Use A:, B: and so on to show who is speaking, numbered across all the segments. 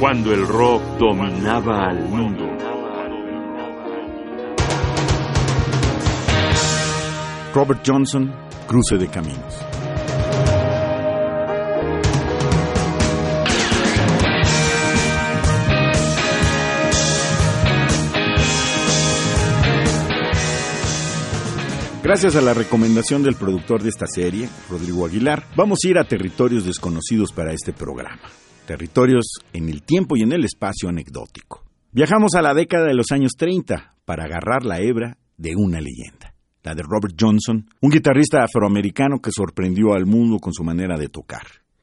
A: cuando el rock dominaba al mundo.
B: Robert Johnson, Cruce de Caminos. Gracias a la recomendación del productor de esta serie, Rodrigo Aguilar, vamos a ir a territorios desconocidos para este programa. Territorios en el tiempo y en el espacio anecdótico. Viajamos a la década de los años 30 para agarrar la hebra de una leyenda, la de Robert Johnson, un guitarrista afroamericano que sorprendió al mundo con su manera de tocar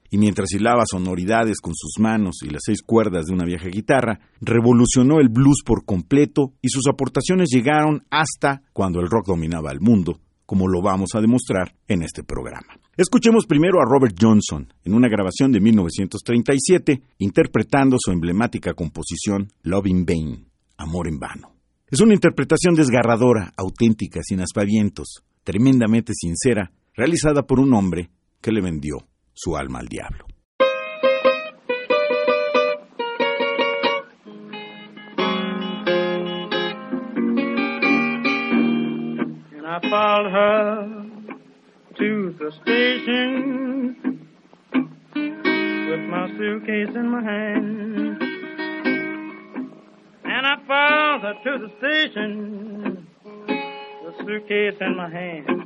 B: y mientras hilaba sonoridades con sus manos y las seis cuerdas de una vieja guitarra, revolucionó el blues por completo y sus aportaciones llegaron hasta cuando el rock dominaba el mundo, como lo vamos a demostrar en este programa. Escuchemos primero a Robert Johnson en una grabación de 1937 interpretando su emblemática composición Love in Vain, Amor en Vano. Es una interpretación desgarradora, auténtica, sin aspavientos, tremendamente sincera, realizada por un hombre que le vendió su alma al diablo.
C: Followed her to the station with my suitcase in my hand. And I followed her to the station, the suitcase in my hand.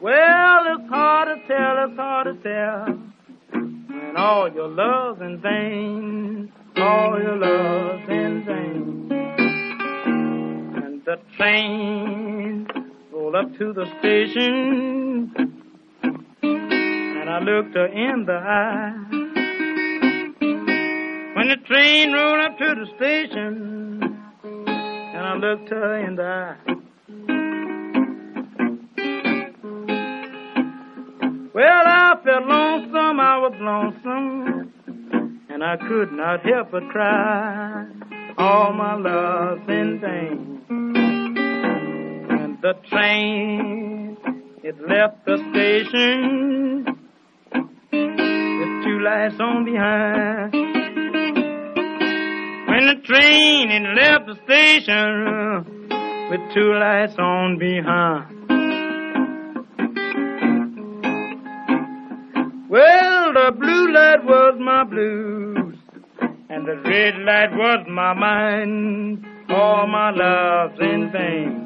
C: Well, it's hard to tell, it's hard to tell. And all your love's in vain, all your love's train rolled up to the station, and I looked her in the eye. When the train rolled up to the station, and I looked her in the eye. Well, I felt lonesome, I was lonesome, and I could not help but cry. All my love's in vain. The train, it left the station with two lights on behind. When the train, it left the station with two lights on behind. Well, the blue light was my blues, and the red light was my mind. All my love's in vain.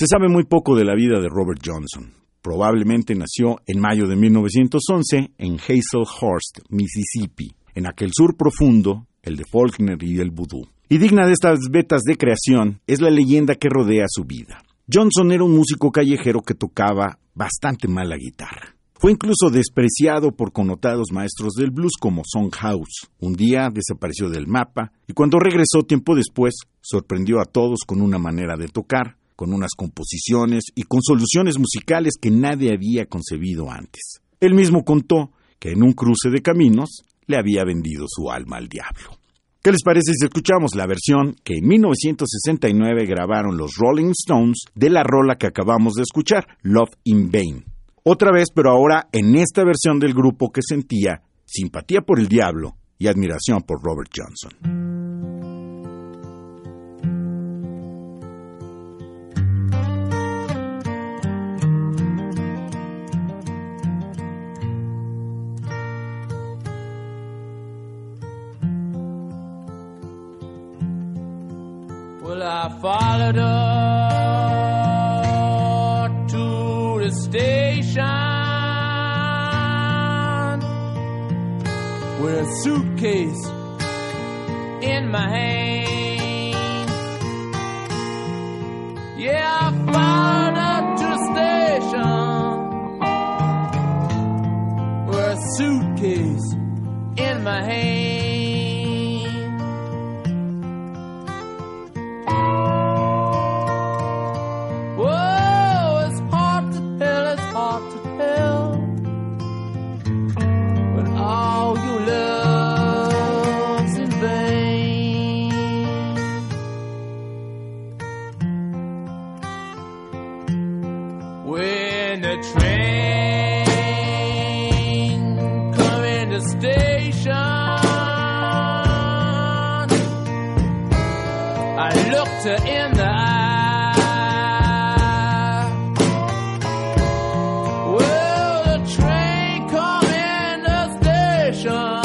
B: Se sabe muy poco de la vida de Robert Johnson. Probablemente nació en mayo de 1911 en Hazelhurst, Mississippi, en aquel sur profundo, el de Faulkner y el vudú. Y digna de estas vetas de creación es la leyenda que rodea su vida. Johnson era un músico callejero que tocaba bastante mal la guitarra. Fue incluso despreciado por connotados maestros del blues como Son House. Un día desapareció del mapa y cuando regresó tiempo después sorprendió a todos con una manera de tocar, con unas composiciones y con soluciones musicales que nadie había concebido antes. Él mismo contó que en un cruce de caminos le había vendido su alma al diablo. ¿Qué les parece si escuchamos la versión que en 1969 grabaron los Rolling Stones de la rola que acabamos de escuchar, Love in Vain? Otra vez, pero ahora en esta versión del grupo que sentía simpatía por el diablo y admiración por Robert Johnson.
D: Well, I followed her to the station with a suitcase in my hand. Yeah, I followed her to the station with a suitcase in my hand. When the train come in the station, I looked her in the eye. Well, the train come in the station,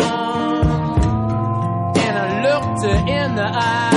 D: and I looked her in the eye.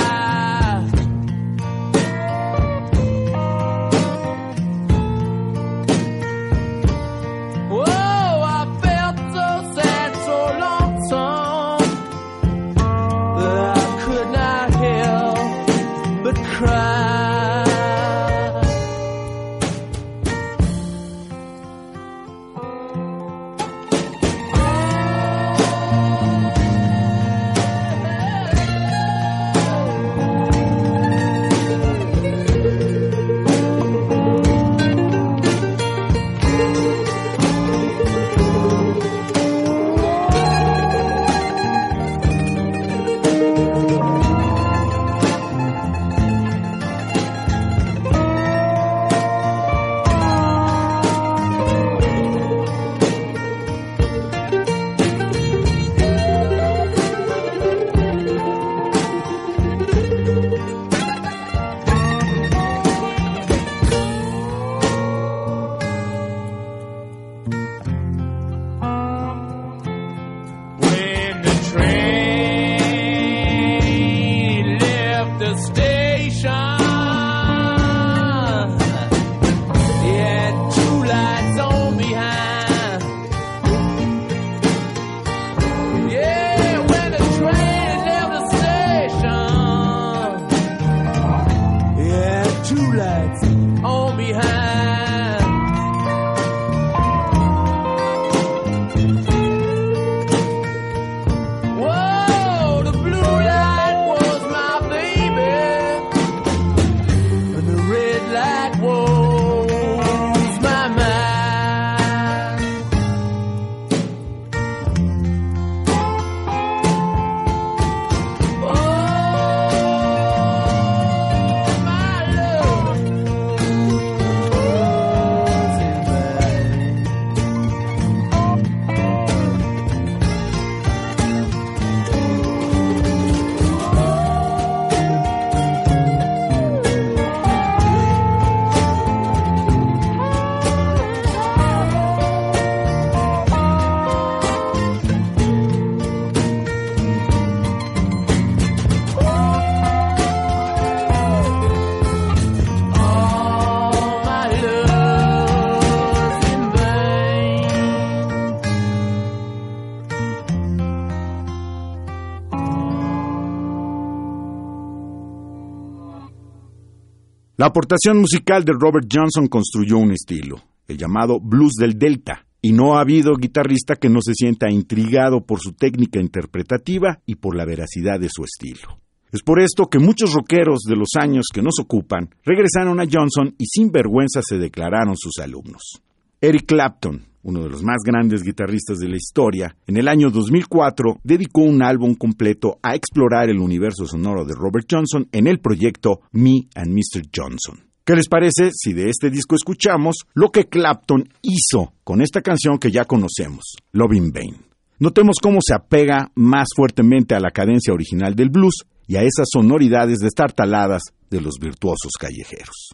B: La aportación musical de Robert Johnson construyó un estilo, el llamado blues del Delta, y no ha habido guitarrista que no se sienta intrigado por su técnica interpretativa y por la veracidad de su estilo. Es por esto que muchos rockeros de los años que nos ocupan regresaron a Johnson y sin vergüenza se declararon sus alumnos. Eric Clapton, uno de los más grandes guitarristas de la historia, en el año 2004 dedicó un álbum completo a explorar el universo sonoro de Robert Johnson en el proyecto Me and Mr. Johnson. ¿Qué les parece si de este disco escuchamos lo que Clapton hizo con esta canción que ya conocemos, Love in Vain? Notemos cómo se apega más fuertemente a la cadencia original del blues y a esas sonoridades destartaladas de los virtuosos callejeros.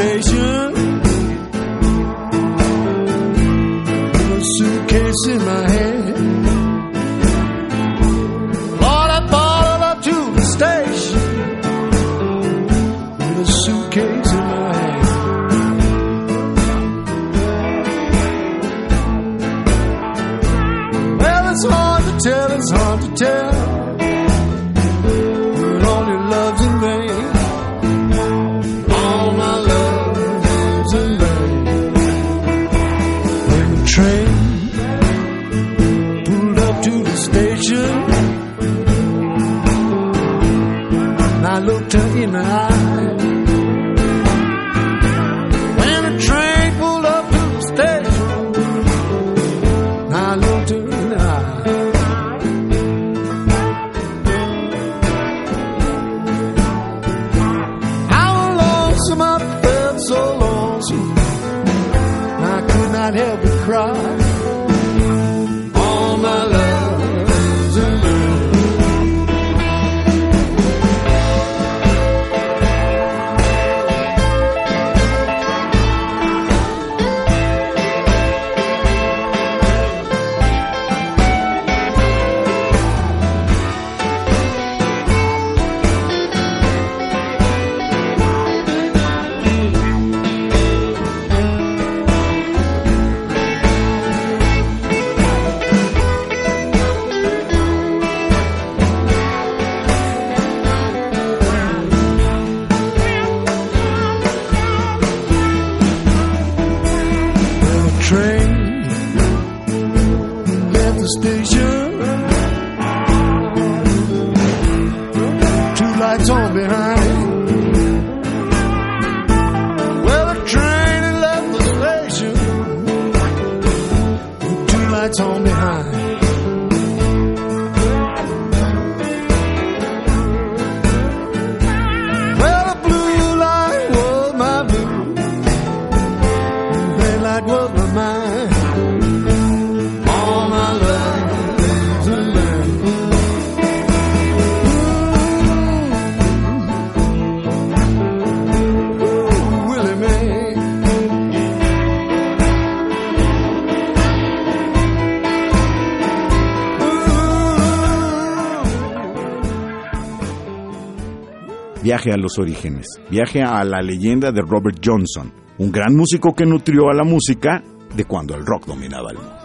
E: They time.
B: Viaje a los orígenes, viaje a la leyenda de Robert Johnson, un gran músico que nutrió a la música de cuando el rock dominaba el mundo.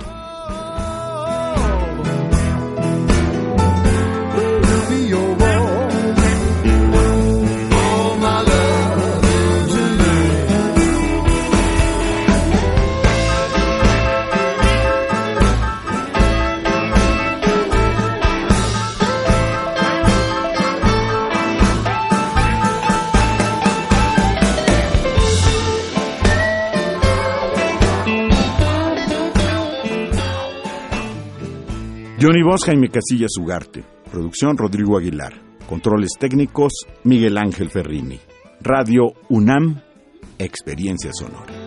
B: Johnny Boss, Jaime Casillas Ugarte. Producción Rodrigo Aguilar. Controles técnicos Miguel Ángel Ferrini. Radio UNAM, Experiencia Sonora.